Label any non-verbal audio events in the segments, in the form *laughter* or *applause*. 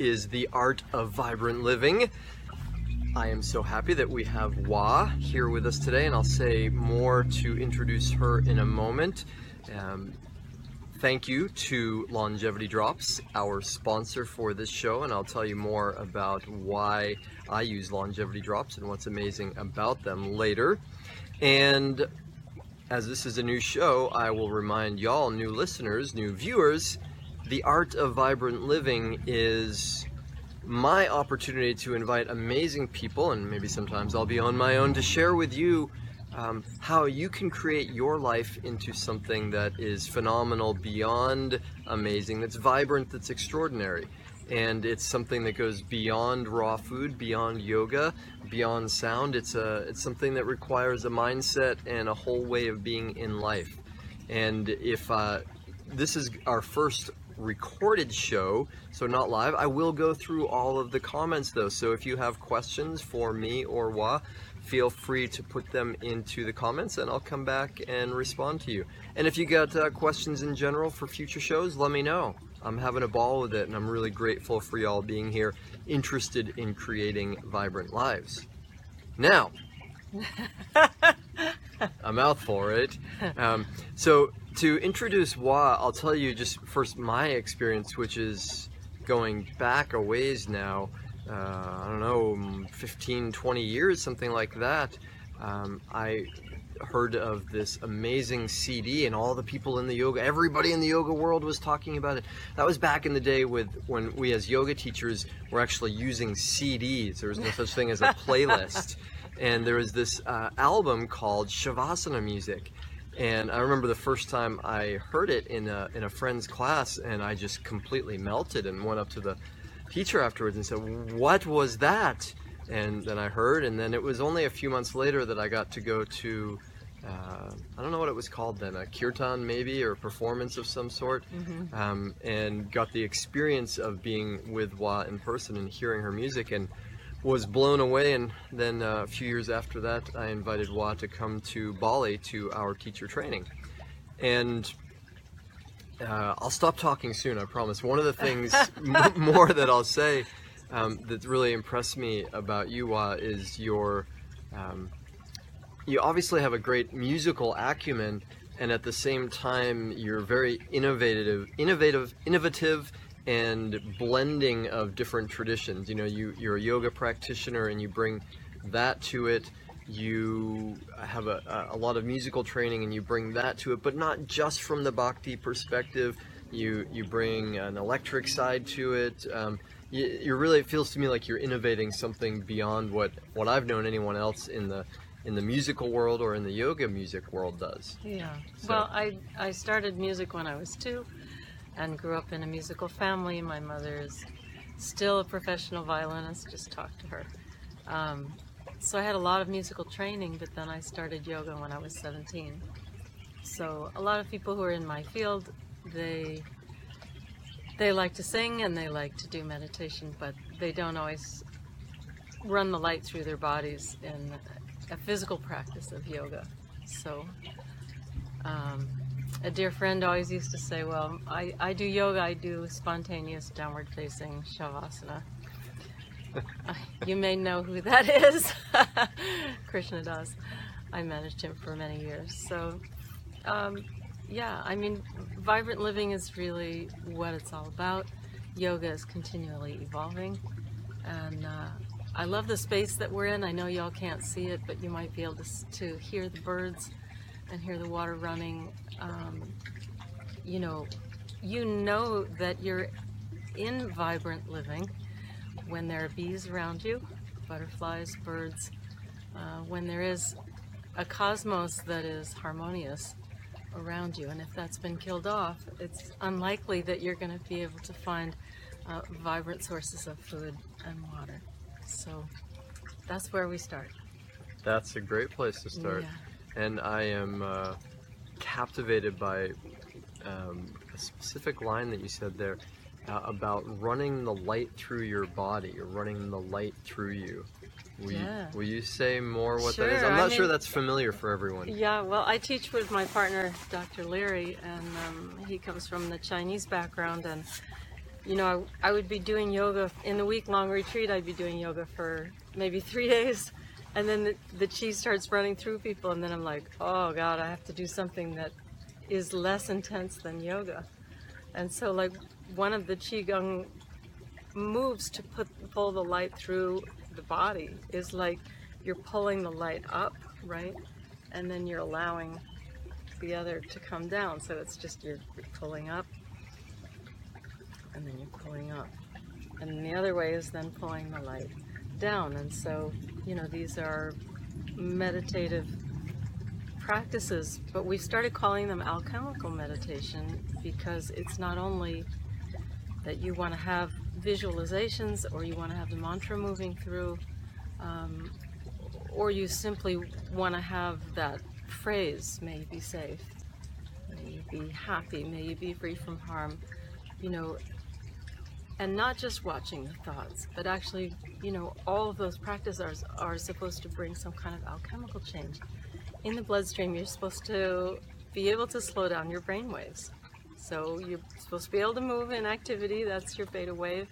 is The Art of Vibrant Living. I am so happy that we have Wah here with us today, and I'll say more to introduce her in a moment. Um, thank you to Longevity Drops, our sponsor for this show, and I'll tell you more about why I use Longevity Drops and what's amazing about them later. And as this is a new show, I will remind y'all, new listeners, new viewers, the art of vibrant living is my opportunity to invite amazing people, and maybe sometimes I'll be on my own, to share with you um, how you can create your life into something that is phenomenal, beyond amazing, that's vibrant, that's extraordinary. And it's something that goes beyond raw food, beyond yoga, beyond sound. It's a it's something that requires a mindset and a whole way of being in life. And if uh, this is our first recorded show, so not live. I will go through all of the comments though, so if you have questions for me or Wah, feel free to put them into the comments and I'll come back and respond to you. And if you got uh, questions in general for future shows, let me know. I'm having a ball with it and I'm really grateful for y'all being here, interested in creating vibrant lives. Now, *laughs* a mouthful, right? Um, so to introduce Wah, I'll tell you just first my experience, which is going back a ways now. Uh, I don't know, 15, 20 years, something like that. Um, I heard of this amazing CD and all the people in the yoga, everybody in the yoga world was talking about it. That was back in the day with when we as yoga teachers were actually using CDs. There was no such thing as a *laughs* playlist. and there was this uh, album called Shavasana Music. And I remember the first time I heard it in a, in a friend's class, and I just completely melted and went up to the teacher afterwards and said, What was that? And then I heard, and then it was only a few months later that I got to go to, uh, I don't know what it was called then, a kirtan maybe, or a performance of some sort, mm-hmm. um, and got the experience of being with Wah in person and hearing her music. And was blown away and then uh, a few years after that I invited Wah to come to Bali to our teacher training. And uh, I'll stop talking soon I promise. One of the things *laughs* m- more that I'll say um, that really impressed me about you Wah is your um, you obviously have a great musical acumen and at the same time you're very innovative innovative innovative and blending of different traditions. You know, you, you're a yoga practitioner and you bring that to it. You have a, a lot of musical training and you bring that to it, but not just from the bhakti perspective. You, you bring an electric side to it. Um, you, you really, it feels to me like you're innovating something beyond what, what I've known anyone else in the in the musical world or in the yoga music world does. Yeah. So. Well, I I started music when I was two, and grew up in a musical family. My mother is still a professional violinist, just talked to her. Um, so I had a lot of musical training, but then I started yoga when I was 17. So a lot of people who are in my field, they they like to sing and they like to do meditation, but they don't always run the light through their bodies in a physical practice of yoga. So um, a dear friend always used to say, well, I, I do yoga, I do spontaneous downward facing shavasana. *laughs* you may know who that *laughs* is. *laughs* Krishna does. I managed him for many years. So, um, yeah, I mean, vibrant living is really what it's all about. Yoga is continually evolving. And uh, I love the space that we're in. I know y'all can't see it, but you might be able to, to hear the birds and hear the water running, um, you know, you know that you're in vibrant living when there are bees around you, butterflies, birds, uh, when there is a cosmos that is harmonious around you. And if that's been killed off, it's unlikely that you're going to be able to find uh, vibrant sources of food and water. So that's where we start. That's a great place to start. Yeah and I am uh, captivated by um, a specific line that you said there uh, about running the light through your body or running the light through you. Will, Yeah. you, will you say more what that is? I'm I not sure that's familiar for everyone. Yeah, well, I teach with my partner, Dr. Leary, and um, he comes from the Chinese background. And, you know, I, I would be doing yoga in the week long retreat, I'd be doing yoga for maybe three *laughs* days. And then the, the chi starts running through people, and then I'm like, oh God, I have to do something that is less intense than yoga. And so, like, one of the Qigong moves to put pull the light through the body is like you're pulling the light up, right? And then you're allowing the other to come down. So it's just you're, you're pulling up and then you're pulling up. And the other way is then pulling the light down. And so, you know, these are meditative practices, but we started calling them alchemical meditation because it's not only that you want to have visualizations or you want to have the mantra moving through, um, or you simply want to have that phrase, may you be safe, may you be happy, may you be free from harm, you know, and not just watching the thoughts, but actually, you know, all of those practices are, are supposed to bring some kind of alchemical change. In the bloodstream, you're supposed to be able to slow down your brain waves. So you're supposed to be able to move in activity, that's your beta wave,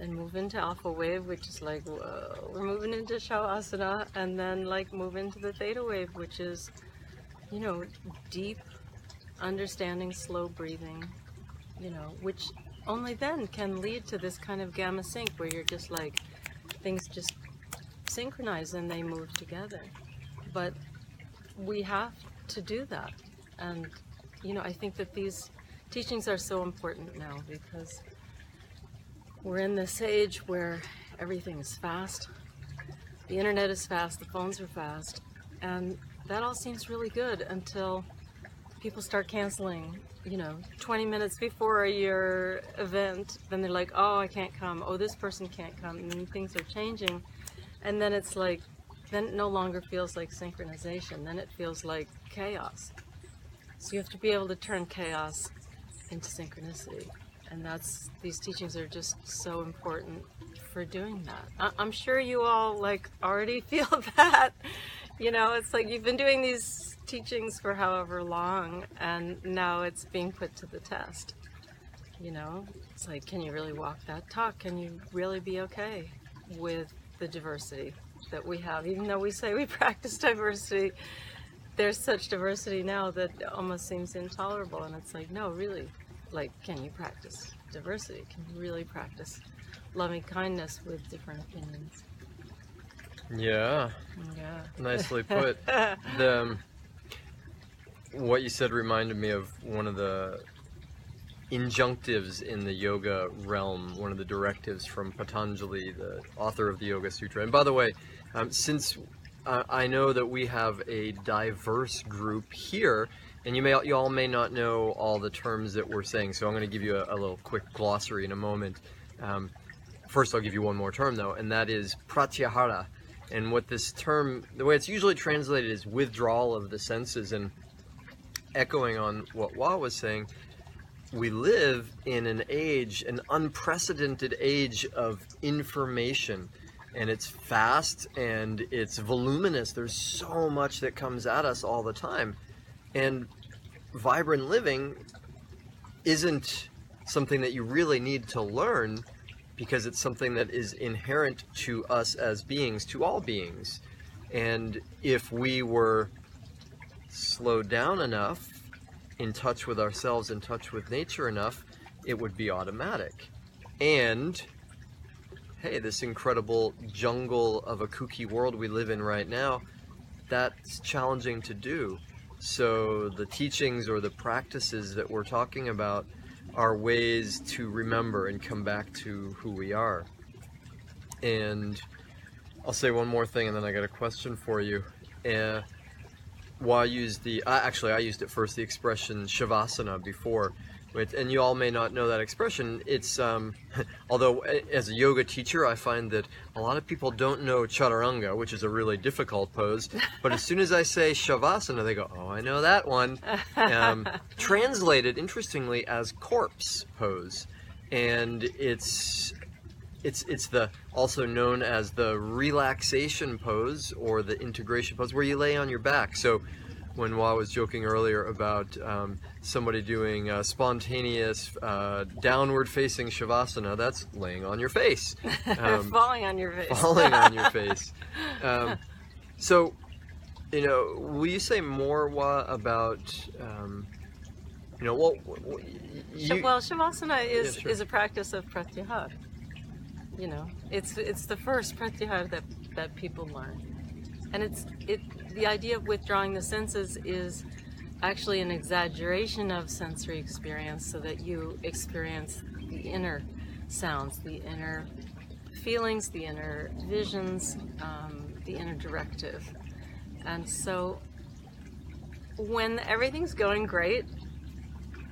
and move into alpha wave, which is like, whoa, we're moving into shavasana, and then like move into the theta wave, which is, you know, deep understanding, slow breathing, you know, which only then can lead to this kind of gamma sync where you're just like, things just synchronize and they move together. But we have to do that. And, you know, I think that these teachings are so important now because we're in this age where everything is fast. The internet is fast, the phones are fast, and that all seems really good until people start canceling, you know, 20 minutes before your event. Then they're like, oh, I can't come. Oh, this person can't come. And things are changing. And then it's like, then it no longer feels like synchronization. Then it feels like chaos. So you have to be able to turn chaos into synchronicity. And that's, these teachings are just so important for doing that. I, I'm sure you all like already *laughs* feel that. You know, it's like you've been doing these teachings for however long, and now it's being put to the test. You know, it's like, can you really walk that talk? Can you really be okay with the diversity that we have? Even though we say we *laughs* practice diversity, there's such diversity now that almost seems intolerable. And it's like, no, really, like, can you practice diversity? Can you really practice loving kindness with different opinions? Yeah, Yeah. nicely *laughs* put. the um, what you said reminded me of one of the injunctives in the yoga realm, one of the directives from Patanjali, the author of the Yoga Sutra. And by the way, um, since uh, I know that we have a diverse group here, and you may you all may not know all the terms that we're saying, so I'm going to give you a, a little quick glossary in a moment. Um, first, I'll give you one more term though, and that is pratyahara. And what this term, the way it's usually translated, is withdrawal of the senses. And echoing on what Wah was saying, we live in an age, an unprecedented age of information. And it's fast and it's voluminous. There's so much that comes at us all the time. And vibrant living isn't something that you really need to learn because it's something that is inherent to us as beings, to all beings. And if we were slowed down enough, in touch with ourselves, in touch with nature enough, it would be automatic. And hey, this incredible jungle of a kooky world we live in right now, that's challenging to do. So the teachings or the practices that we're talking about are ways to remember and come back to who we are. And I'll say one more thing and then I got a question for you. Uh, well, I used the, actually, I used it first, the expression shavasana before. But, and you all may not know that expression. It's, um, *laughs* although as a yoga teacher, I find that a lot of people don't know chaturanga, which is a really difficult pose. But as soon as I say shavasana, they go, oh, I know that one. Um, *laughs* translated, interestingly, as corpse pose. And it's it's it's the also known as the relaxation pose or the integration pose where you lay on your back. So when Wah was joking earlier about um, somebody doing a spontaneous uh, downward facing shavasana, that's laying on your face. *laughs* Um, falling on your face. falling on your *laughs* face. Um, so, you know, will you say more Wah about, um, you know, well, you, well, shavasana is Yeah, sure. is a practice of pratyahara. You know, it's it's the first pratyahara that that people learn, and it's it the idea of withdrawing the senses is actually an exaggeration of sensory experience, so that you experience the inner sounds, the inner feelings, the inner visions, um, the inner directive, and so when everything's going great,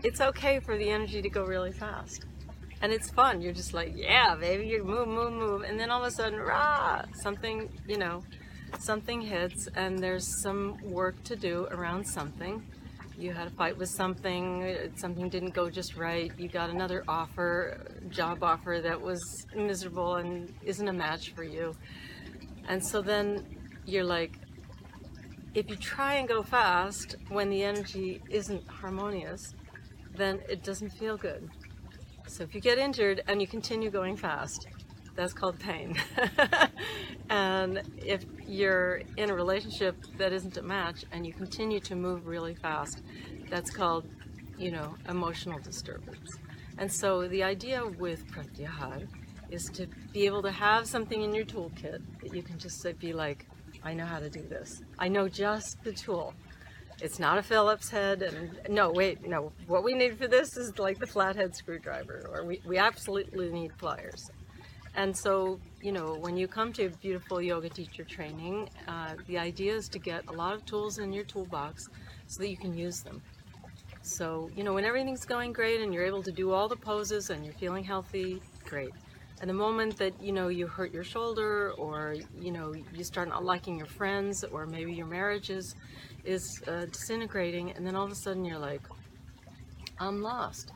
it's okay for the energy to go really fast. And it's fun. You're just like, yeah, baby, you move, move, move. And then all of a sudden, rah, something, you know, something hits and there's some work to do around something. You had a fight with something, something didn't go just right. You got another offer, job offer that was miserable and isn't a match for you. And so then you're like, if you try and go fast when the energy isn't harmonious, then it doesn't feel good. So if you get injured and you continue going fast, that's called pain. *laughs* and if you're in a relationship that isn't a match and you continue to move really fast, that's called, you know, emotional disturbance. And so the idea with pratyahara is to be able to have something in your toolkit that you can just be like, I know how to do this. I know just the tool. It's not a Phillips head, and no, wait, no. What we need for this is like the flathead screwdriver, or we, we absolutely need pliers. And so, you know, when you come to beautiful yoga teacher training, uh, the idea is to get a lot of tools in your toolbox so that you can use them. So, you know, when everything's going great and you're able to do all the poses and you're feeling healthy, great. And the moment that, you know, you hurt your shoulder or, you know, you start not liking your friends or maybe your marriage is, is uh, disintegrating and then all of a sudden you're like, I'm lost.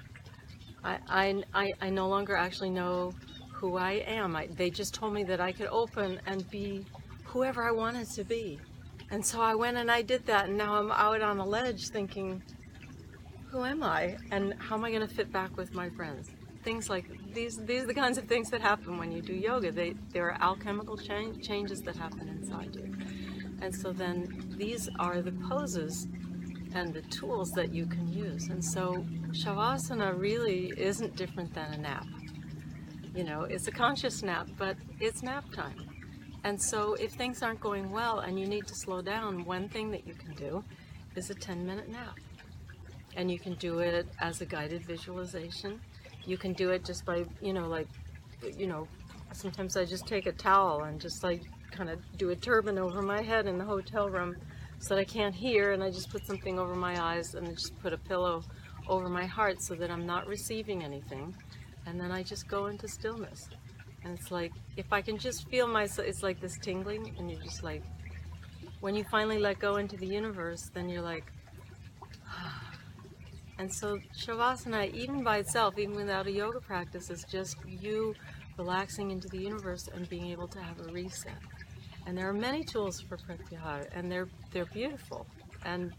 I, I, I, I no longer actually know who I am. I, they just told me that I could open and be whoever I wanted to be. And so I went and I did that and now I'm out on a ledge thinking, who am I? And how am I going to fit back with my friends? Things like these, these are the kinds of things that happen when you do yoga. They, there are alchemical change, changes that happen inside you. And so then these are the poses and the tools that you can use. And so Shavasana really isn't different than a nap. You know, it's a conscious nap, but it's nap time. And so if things aren't going well and you need to slow down, one thing that you can do is a 10 minute nap. And you can do it as a guided visualization. You can do it just by, you know, like, you know, sometimes I just take a towel and just like kind of do a turban over my head in the hotel room so that I can't hear, and I just put something over my eyes and I just put a pillow over my heart so that I'm not receiving anything. And then I just go into stillness. And it's like, if I can just feel myself, it's like this tingling, and you're just like, when you finally let go into the universe, then you're like, *sighs* and so Shavasana, even by itself, even without a yoga practice, is just you relaxing into the universe and being able to have a reset. And there are many tools for pratyahara, and they're they're beautiful, and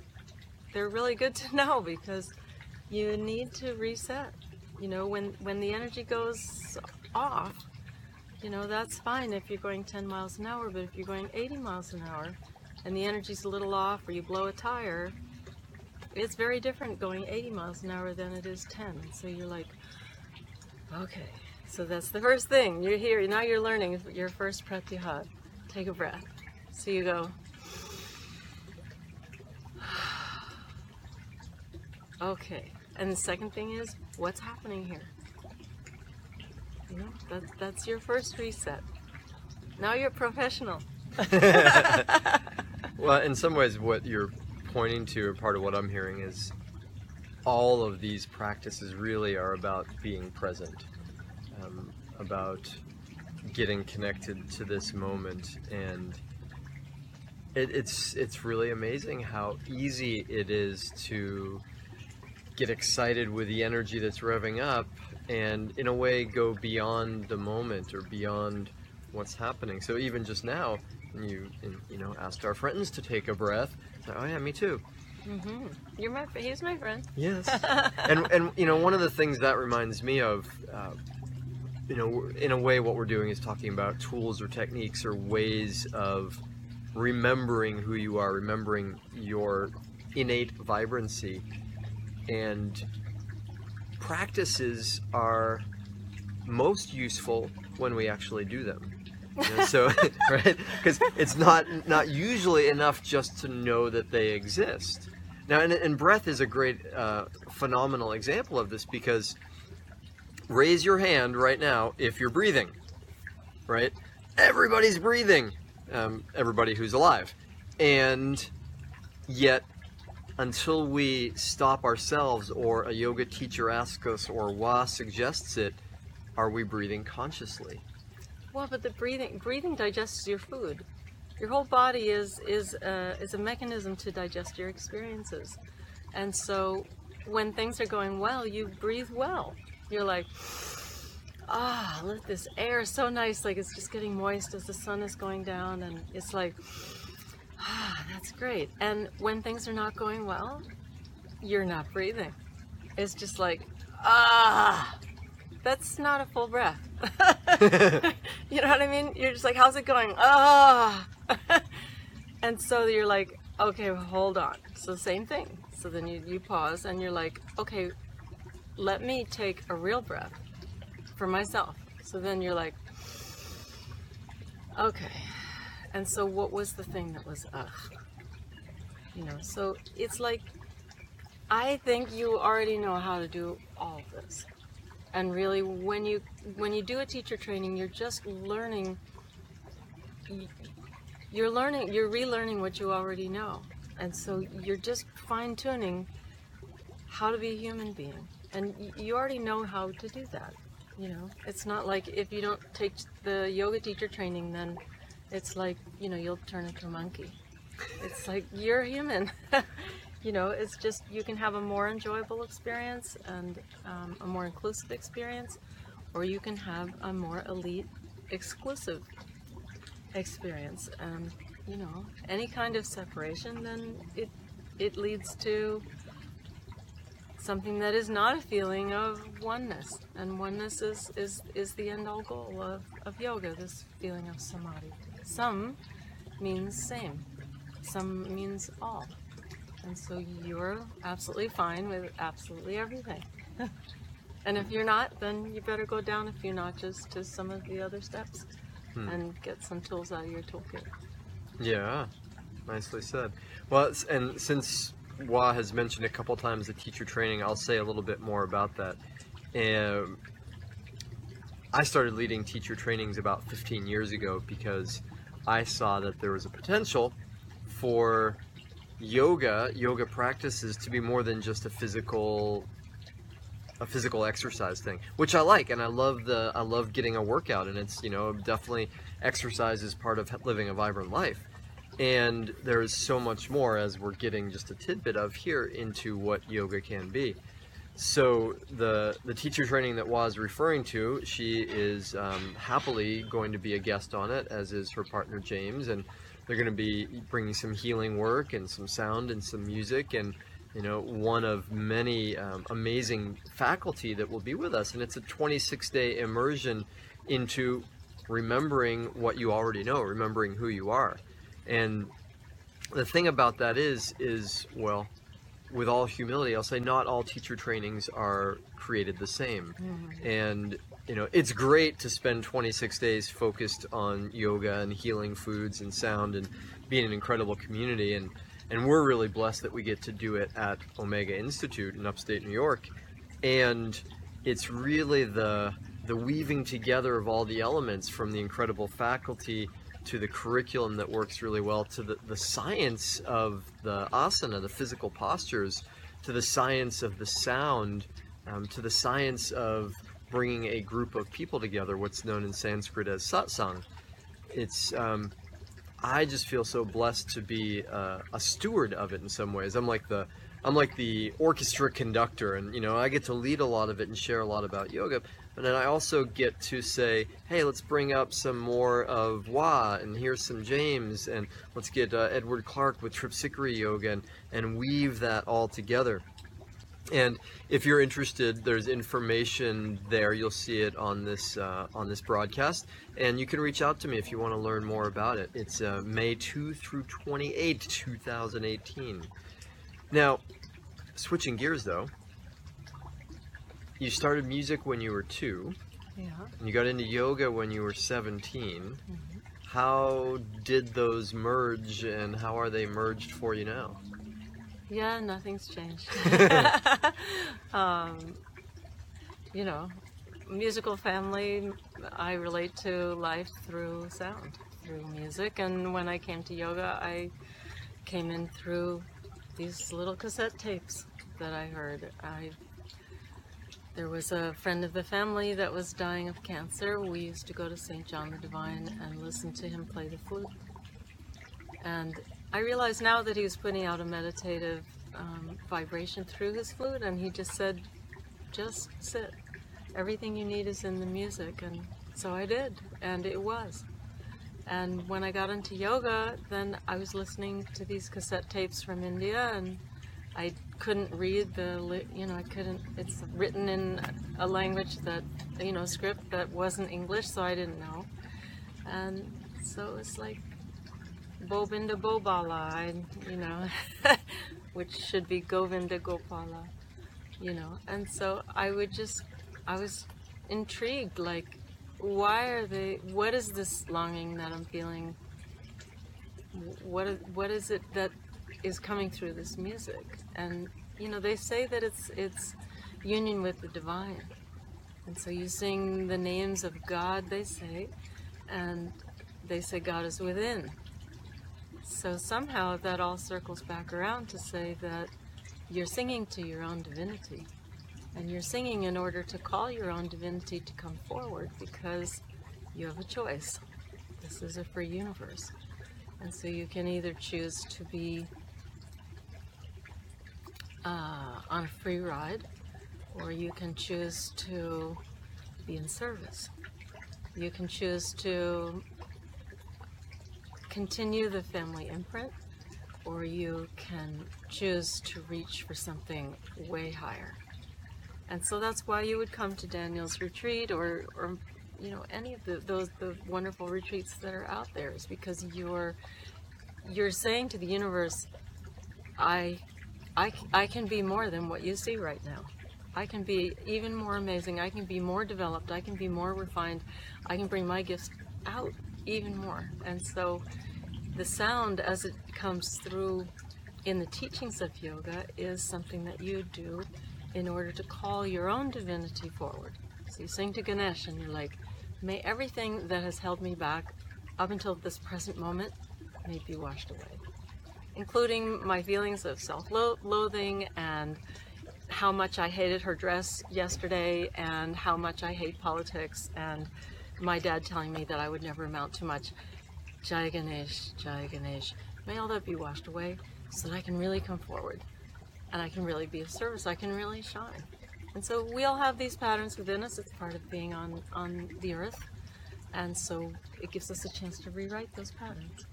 they're really good to *laughs* know because you need to reset. You know, when when the energy goes off, you know that's fine if you're going 10 miles an hour, but if you're going 80 miles an hour, and the energy's a little off, or you blow a tire, it's very different going 80 miles an hour than it is 10. So you're like, okay. So that's the first thing. You're here now. You're learning your first pratyahara. Take a breath. So you go. *sighs* Okay. And the second thing is, what's happening here? You know, that, that's your first reset. Now you're professional. *laughs* *laughs* well, in some ways, what you're pointing to, or part of what I'm hearing, is all of these practices really are about being present, um, about getting connected to this moment, and it, it's it's really amazing how easy it is to get excited with the energy that's revving up and in a way go beyond the moment or beyond what's happening. So even just now, when you you know asked our friends to take a breath, like, oh yeah, me too. hmm You're my. He's my friend. Yes. *laughs* and and you know one of the things that reminds me of. Uh, you know, in a way, what we're doing is talking about tools or techniques or ways of remembering who you are, remembering your innate vibrancy. And practices are most useful when we actually do them. You know, so, *laughs* *laughs* right? Because it's not not usually enough just to know that they exist. Now, and, and breath is a great, uh, phenomenal example of this because raise your hand right now if you're breathing, right? Everybody's breathing, um, everybody who's alive. And yet, until we stop ourselves or a yoga teacher asks us or Wah suggests it, are we breathing consciously? Well, but the breathing breathing digests your food. Your whole body is is uh, is a mechanism to digest your experiences, and so when things are going well, you breathe well. You're like, ah, look, this air so nice. Like it's just getting moist as the sun is going down, and it's like, ah, that's great. And when things are not going well, you're not breathing. It's just like, ah, that's not a full breath. *laughs* you know what I mean? You're just like, how's it going? Ah. *laughs* and so you're like, okay, hold on. So same thing. So then you, you pause and you're like, okay, let me take a real breath for myself. So then you're like, okay. And so what was the thing that was ugh? You know, so it's like I think you already know how to do all this. And really when you when you do a teacher training, you're just learning you're learning you're relearning what you already know. And so you're just fine tuning how to be a human being. And you already know how to do that. You know, it's not like if you don't take the yoga teacher training, then it's like, you know, you'll turn into a monkey. It's like you're human. *laughs* you know, it's just you can have a more enjoyable experience and um, a more inclusive experience, or you can have a more elite, exclusive experience. And you know, any kind of separation, then it it leads to something that is not a feeling of oneness. And oneness is, is, is the end all goal of, of yoga, this feeling of samadhi. Some means same, some means all. And so you're absolutely fine with absolutely everything. *laughs* and if you're not, then you better go down a few notches to some of the other steps hmm. and get some tools out of your toolkit. Yeah, nicely said. Well, and since Wah has mentioned a couple times the teacher training. I'll say a little bit more about that. Um, I started leading teacher trainings about 15 years ago because I saw that there was a potential for yoga, yoga practices to be more than just a physical a physical exercise thing, which I like, and I love the I love getting a workout, and it's you know definitely exercise is part of living a vibrant life. And there is so much more as we're getting just a tidbit of here into what yoga can be. So the the teacher training that was referring to, she is um, happily going to be a guest on it, as is her partner James, and they're going to be bringing some healing work and some sound and some music and you know one of many um, amazing faculty that will be with us, and it's a 26 day immersion into remembering what you already know, remembering who you are. And the thing about that is, is well, with all humility, I'll say not all teacher trainings are created the same. Mm-hmm. And you know, it's great to spend 26 days focused on yoga and healing foods and sound and being an incredible community. And and we're really blessed that we get to do it at Omega Institute in upstate New York. And it's really the the weaving together of all the elements from the incredible faculty to the curriculum that works really well, to the, the science of the asana, the physical postures, to the science of the sound, um, to the science of bringing a group of people together, what's known in Sanskrit as satsang. It's, um, I just feel so blessed to be uh, a steward of it in some ways. I'm like the, I'm like the orchestra conductor, and you know I get to lead a lot of it and share a lot about yoga. And then I also get to say, hey, let's bring up some more of Wah, and here's some James, and let's get uh, Edward Clark with Tripsichore Yoga, and, and weave that all together. And if you're interested, there's information there. You'll see it on this uh, on this broadcast, and you can reach out to me if you want to learn more about it. It's uh, May 2 through 28, 2018. Now, switching gears though, you started music when you were two, Yeah. and you got into yoga when you were 17. Mm-hmm. How did those merge, and how are they merged for you now? Yeah, nothing's changed. *laughs* *laughs* um, you know, musical family, I relate to life through sound, through music. And when I came to yoga, I came in through these little cassette tapes that I heard. I there was a friend of the family that was dying of cancer. We used to go to St. John the Divine and listen to him play the flute. And I realize now that he was putting out a meditative um, vibration through his flute, and he just said, just sit. Everything you need is in the music. And so I did, and it was. And when I got into yoga, then I was listening to these cassette tapes from India, and I couldn't read the, you know, I couldn't, it's written in a language that, you know, script that wasn't English, so I didn't know. And so it's like Bobinda Bobala, you know, *laughs* which should be Govinda Gopala, you know. And so I would just, I was intrigued, like, why are they, what is this longing that I'm feeling? What what is it that is coming through this music? And, you know, they say that it's, it's union with the divine. And so you sing the names of God, they say, and they say God is within. So somehow that all circles back around to say that you're singing to your own divinity. And you're singing in order to call your own divinity to come forward because you have a choice. This is a free universe. And so you can either choose to be uh, on a free ride or you can choose to be in service. You can choose to continue the family imprint, or you can choose to reach for something way higher. And so that's why you would come to Daniel's retreat, or, or you know, any of the, those the wonderful retreats that are out there, is because you're you're saying to the universe, I, I, I can be more than what you see right now. I can be even more amazing. I can be more developed. I can be more refined. I can bring my gifts out even more. And so the sound as it comes through in the teachings of yoga is something that you do in order to call your own divinity forward. So you sing to Ganesh and you're like, may everything that has held me back up until this present moment may be washed away, including my feelings of self-loathing and how much I hated her dress yesterday and how much I hate politics and my dad telling me that I would never amount to much. Jai Ganesh, Jai Ganesh. May all that be washed away so that I can really come forward and I can really be of service. I can really shine. And so we all have these patterns within us. It's part of being on, on the earth. And so it gives us a chance to rewrite those patterns.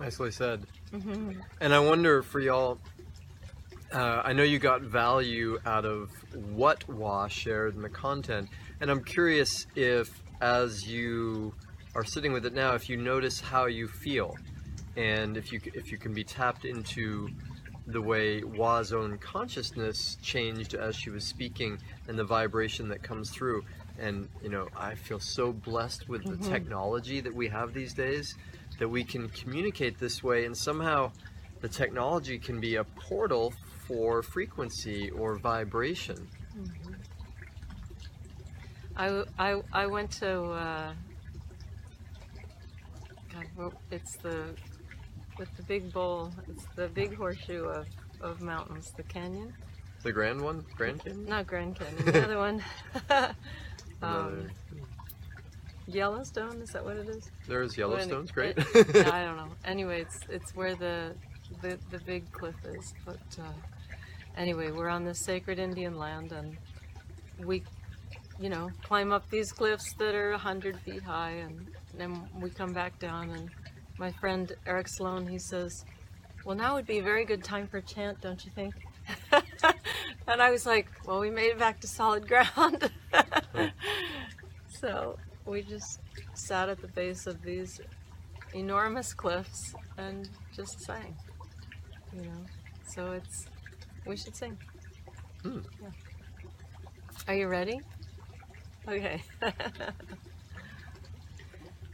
Nicely said. hmm And I wonder for y'all, uh, I know you got value out of what Wah shared in the content, and I'm curious if, as you are sitting with it now, if you notice how you feel, and if you if you can be tapped into the way Wah's own consciousness changed as she was speaking, and the vibration that comes through. And you know, I feel so blessed with the Mhm. technology that we have these days that we can communicate this way, and somehow the technology can be a portal for frequency or vibration. I, I, I went to, uh, God, it's the, with the big bowl, it's the big horseshoe of, of mountains, the canyon. The Grand one, Grand Canyon. Not Grand Canyon, the other one. *laughs* um, Another- Yellowstone, is that what it is? There's Well, Yellowstone's great. it- yeah, I don't know. *laughs* Anyway, it's it's where the the the big cliff is. But uh, anyway, we're on this sacred Indian land, and we, you know, climb up these cliffs that are hundred feet high, and then we come back down. And my friend Eric Sloan, he says, "Well, now would be a very good time for chant, don't you think?" *laughs* and I was like, "Well, we made it back to solid ground." *laughs* so we just sat at the base of these enormous cliffs and just sang. You know, so it's we should sing. Hmm. Yeah. Are you ready? Okay. *laughs*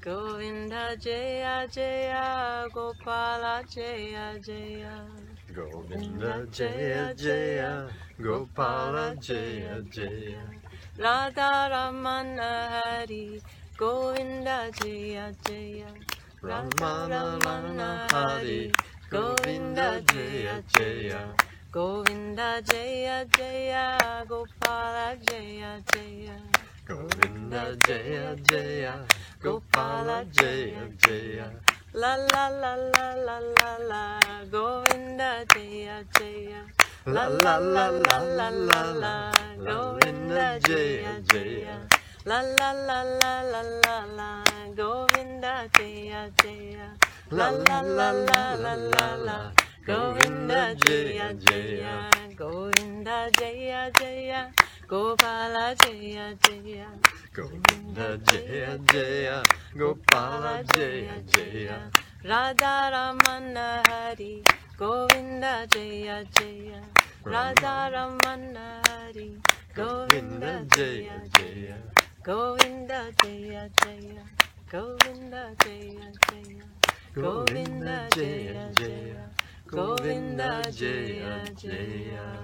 Govinda Jaya Jaya Gopala Jaya Jaya Govinda Jaya Jaya Gopala Jaya Jaya Radha Ramana Hari Govinda Jaya Jaya. Ramana Ramana Hari Govinda Jaya Jaya. Govinda Jaya Jaya Gopala Jaya Jaya. Govinda Jaya Jaya Gopala Jaya Jaya. La la la la la la la Govinda Jaya Jaya La la la la la la la Govinda Jaya Jaya La la la la la la la Govinda Jaya Jaya La la la la la la la Govinda Jaya Jaya Govinda Jaya Jaya Gopala Jaya Jaya Govinda Jaya Jaya Gopala Jaya Jaya Radha Ramana Hari Govinda Jaya Jaya Radha Ramana Hari Govinda Jaya Jaya Govinda Jaya Jaya Govinda Jaya Jaya Govinda Jaya Jaya Govinda Jaya Jaya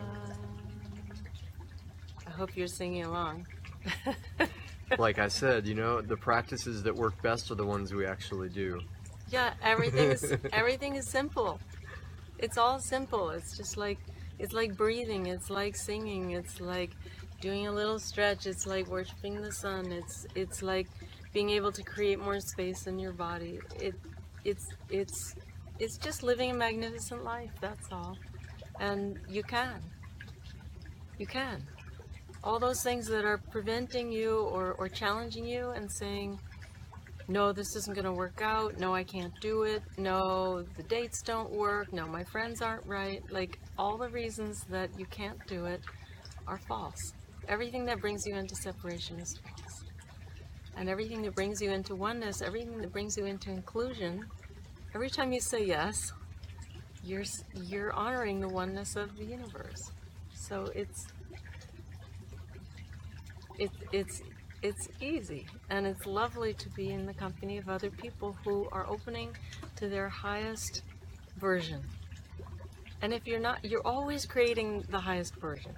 I hope you're singing along. Like I said, you know, the practices that work best are the ones we actually do. Yeah, everything is *laughs* everything is simple. It's all simple. It's just like it's like breathing. It's like singing. It's like doing a little stretch. It's like worshiping the sun. It's it's like being able to create more space in your body. It it's it's it's just living a magnificent life. That's all. And you can. You can. All those things that are preventing you or, or challenging you and saying, no, this isn't going to work out. No, I can't do it. No, the dates don't work. No, my friends aren't right. Like all the reasons that you can't do it are false. Everything that brings you into separation is false. And everything that brings you into oneness, everything that brings you into inclusion, every time you say yes, you're you're honoring the oneness of the universe. So it's it, it's it's easy and it's lovely to be in the company of other people who are opening to their highest version. And if you're not, you're always creating the highest version.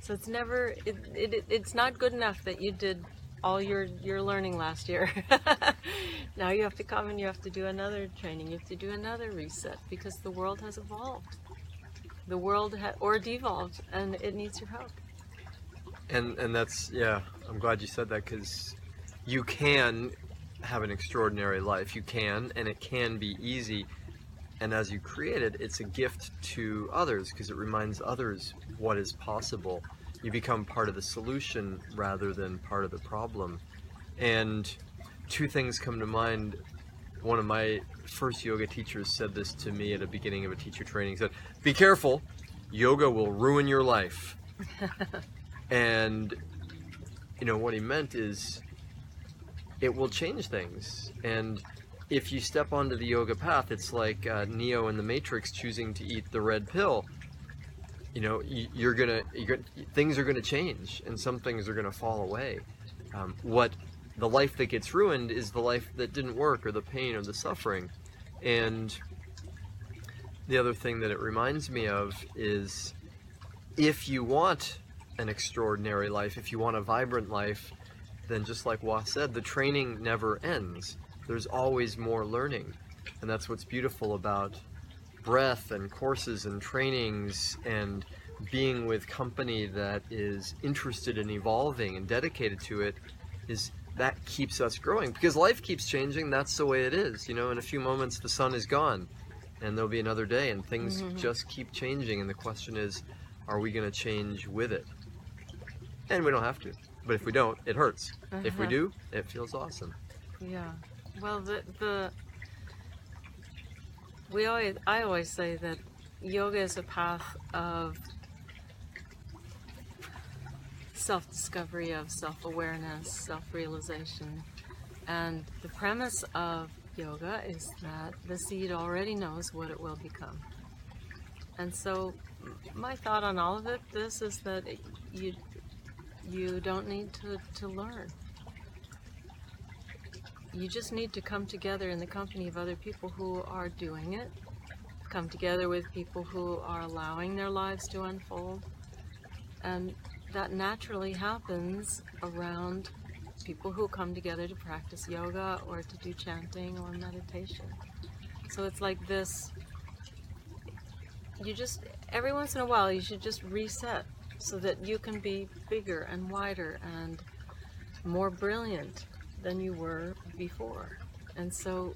So it's never, it, it, it- it's not good enough that you did all your, your learning last year. *laughs* now you have to come and you have to do another training. You have to do another reset because the world has evolved. The world ha- or devolved and it needs your help. And and that's yeah, I'm glad you said that because you can have an extraordinary life. You can, and it can be easy. And as you create it, it's a gift to others because it reminds others what is possible. You become part of the solution rather than part of the problem. And two things come to mind. One of my first yoga teachers said this to me at the beginning of a teacher training. He said, Be careful, yoga will ruin your life. *laughs* and you know what he meant is it will change things. And if you step onto the yoga path it's like uh, neo in the matrix choosing to eat the red pill. You know you, you're gonna you're gonna things are gonna change and some things are gonna fall away. Um, what the life that gets ruined is the life that didn't work or the pain or the suffering. And the other thing that it reminds me of is if you want an extraordinary life, if you want a vibrant life, then just like Wah said, the training never ends. There's always more learning. And that's what's beautiful about breath and courses and trainings and being with company that is interested in evolving and dedicated to it is that keeps us growing because life keeps changing that's the way it is you know in a few moments the sun is gone and there'll be another day, and things Mhm. just keep changing. And the question is, are we going to change with it? And we don't have to. But if we don't, it hurts. If we Uh-huh. do, it feels awesome. Yeah. Well, the the we always I always say that yoga is a path of self-discovery, of self-awareness, self-realization, and the premise of yoga is that the seed already knows what it will become. And so, my thought on all of it, this is that it- you you don't need to, to learn. You just need to come together in the company of other people who are doing it. Come together with people who are allowing their lives to unfold. And that naturally happens around people who come together to practice yoga or to do chanting or meditation. So it's like this. You just every once in a while you should just reset so that you can be bigger and wider and more brilliant than you were before. And so,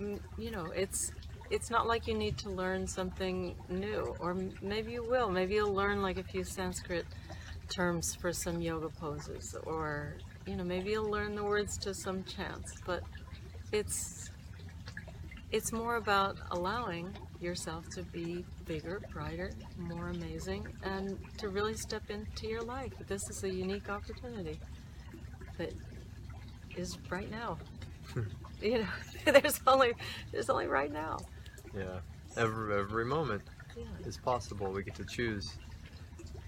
you know, it's it's not like you need to learn something new, or maybe you will. Maybe you'll learn like a few Sanskrit terms for some yoga poses, or you know, maybe you'll learn the words to some chants. But it's it's more about allowing yourself to be bigger, brighter, more amazing, and to really step into your life. This is a unique opportunity that is right now. Hmm. *laughs* you know, *laughs* there's only there's only right now. Yeah. Every, every moment Yeah. is possible. We get to choose.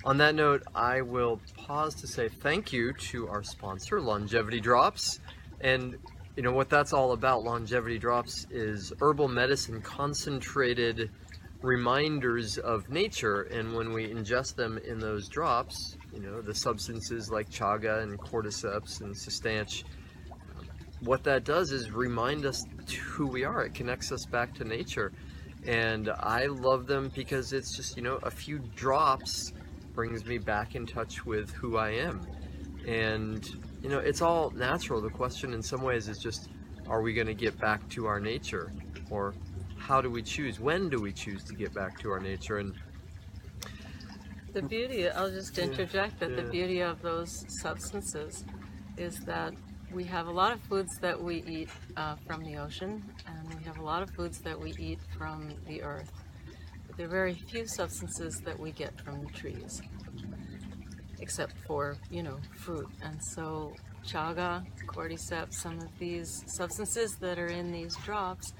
On that note, I will pause to say thank you to our sponsor, Longevity Drops. And you know what that's all about, Longevity Drops, is herbal medicine concentrated reminders of nature. And when we ingest them in those drops, you know, the substances like chaga and cordyceps and sustanch, what that does is remind us who we are. It connects us back to nature. And I love them because it's just, you know, a few drops brings me back in touch with who I am. And, you know, it's all natural. The question in some ways is just, are we going to get back to our nature? Or how do we choose? When do we choose to get back to our nature? And The beauty, I'll just Yeah, interject that the beauty of those substances is that we have a lot of foods that we eat uh, from the ocean, and we have a lot of foods that we eat from the earth. But there are very few substances that we get from the trees, except for, you know, fruit. And so, chaga, cordyceps, some of these substances that are in these drops,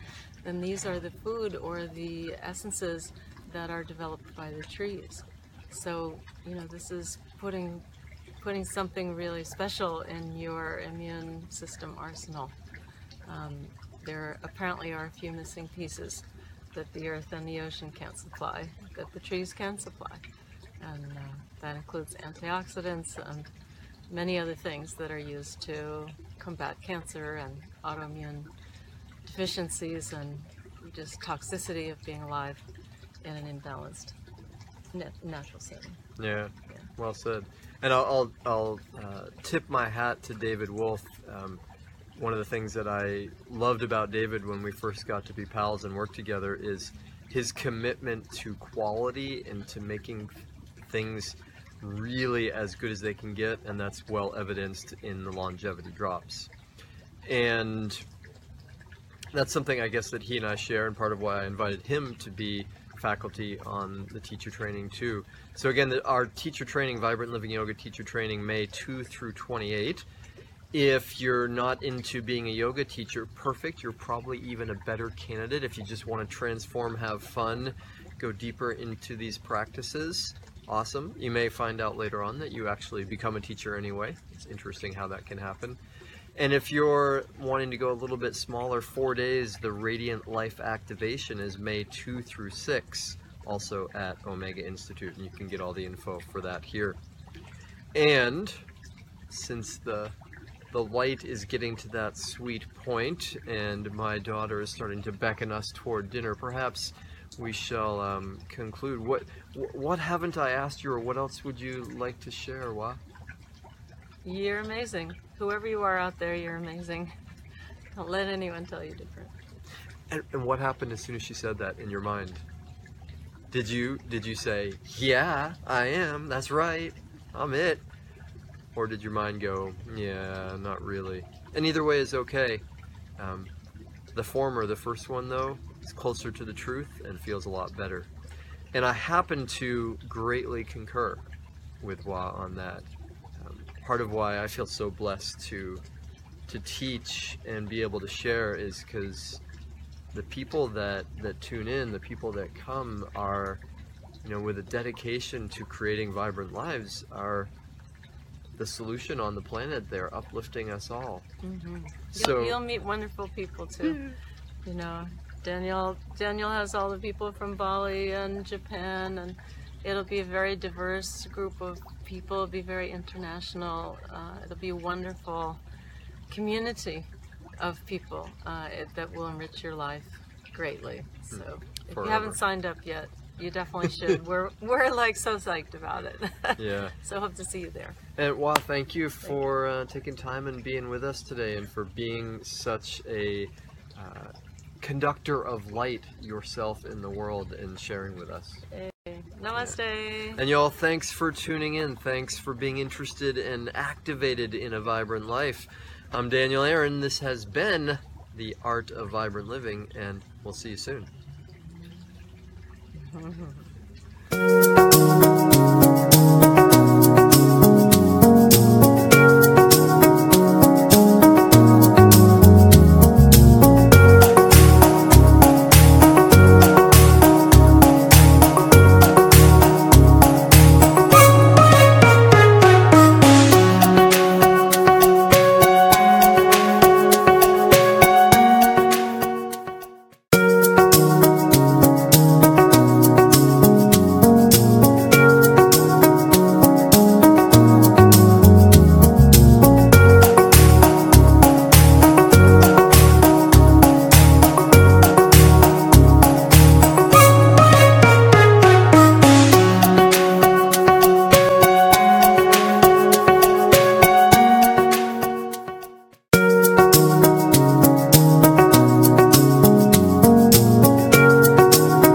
then these are the food or the essences that are developed by the trees. So, you know, this is putting putting something really special in your immune system arsenal. Um, there apparently are a few missing pieces that the earth and the ocean can't supply, that the trees can supply. And uh, that includes antioxidants and many other things that are used to combat cancer and autoimmune deficiencies and just toxicity of being alive in an imbalanced nat- natural setting. Yeah, well said. And I'll I'll, I'll uh, tip my hat to David Wolfe. Um, one of the things that I loved about David when we first got to be pals and work together is his commitment to quality and to making things really as good as they can get, and that's well evidenced in the longevity drops. And that's something I guess that he and I share, and part of why I invited him to be faculty on the teacher training too. So again, the, our teacher training, Vibrant Living Yoga teacher training, May 2 through 28. If you're not into being a yoga teacher, perfect. You're probably even a better candidate if you just want to transform, have fun, go deeper into these practices. Awesome. You may find out later on that you actually become a teacher anyway. It's interesting how that can happen. And if you're wanting to go a little bit smaller, four days, the Radiant Life Activation is May 2 through 6, also at Omega Institute, and you can get all the info for that here. And since the the light is getting to that sweet point, and my daughter is starting to beckon us toward dinner, perhaps we shall um, conclude. What wh- what haven't I asked you, or what else would you like to share? Wah? You're amazing. Whoever you are out there, you're amazing. Don't let anyone tell you different. And, and what happened as soon as she said that in your mind? Did you did you say, "Yeah, I am. That's right. I'm it," or did your mind go, "Yeah, not really"? And either way is okay. Um, the former, the first one though, is closer to the truth and feels a lot better. And I happen to greatly concur with Wah on that. Um, part of why I feel so blessed to to teach and be able to share is because the people that that tune in, the people that come are, you know, with a dedication to creating vibrant lives, are the solution on the planet. They're uplifting us all. hmm So you'll, you'll meet wonderful people too. *laughs* you know, Daniel Daniel has all the people from Bali and Japan, and it'll be a very diverse group of people. It'll be very international. Uh, it'll be a wonderful community of people uh, it, that will enrich your life greatly. So if you haven't signed up yet, you definitely should. *laughs* we're we're like so psyched about it. *laughs* yeah. so hope to see you there. And Wah, thank you for uh, taking time and being with us today, and for being such a uh, conductor of light yourself in the world and sharing with us. Hey, namaste. And y'all, thanks for tuning in. Thanks for being interested and activated in a vibrant life. I'm Daniel Aaron. This has been the Art of Vibrant Living, and we'll see you soon. *laughs*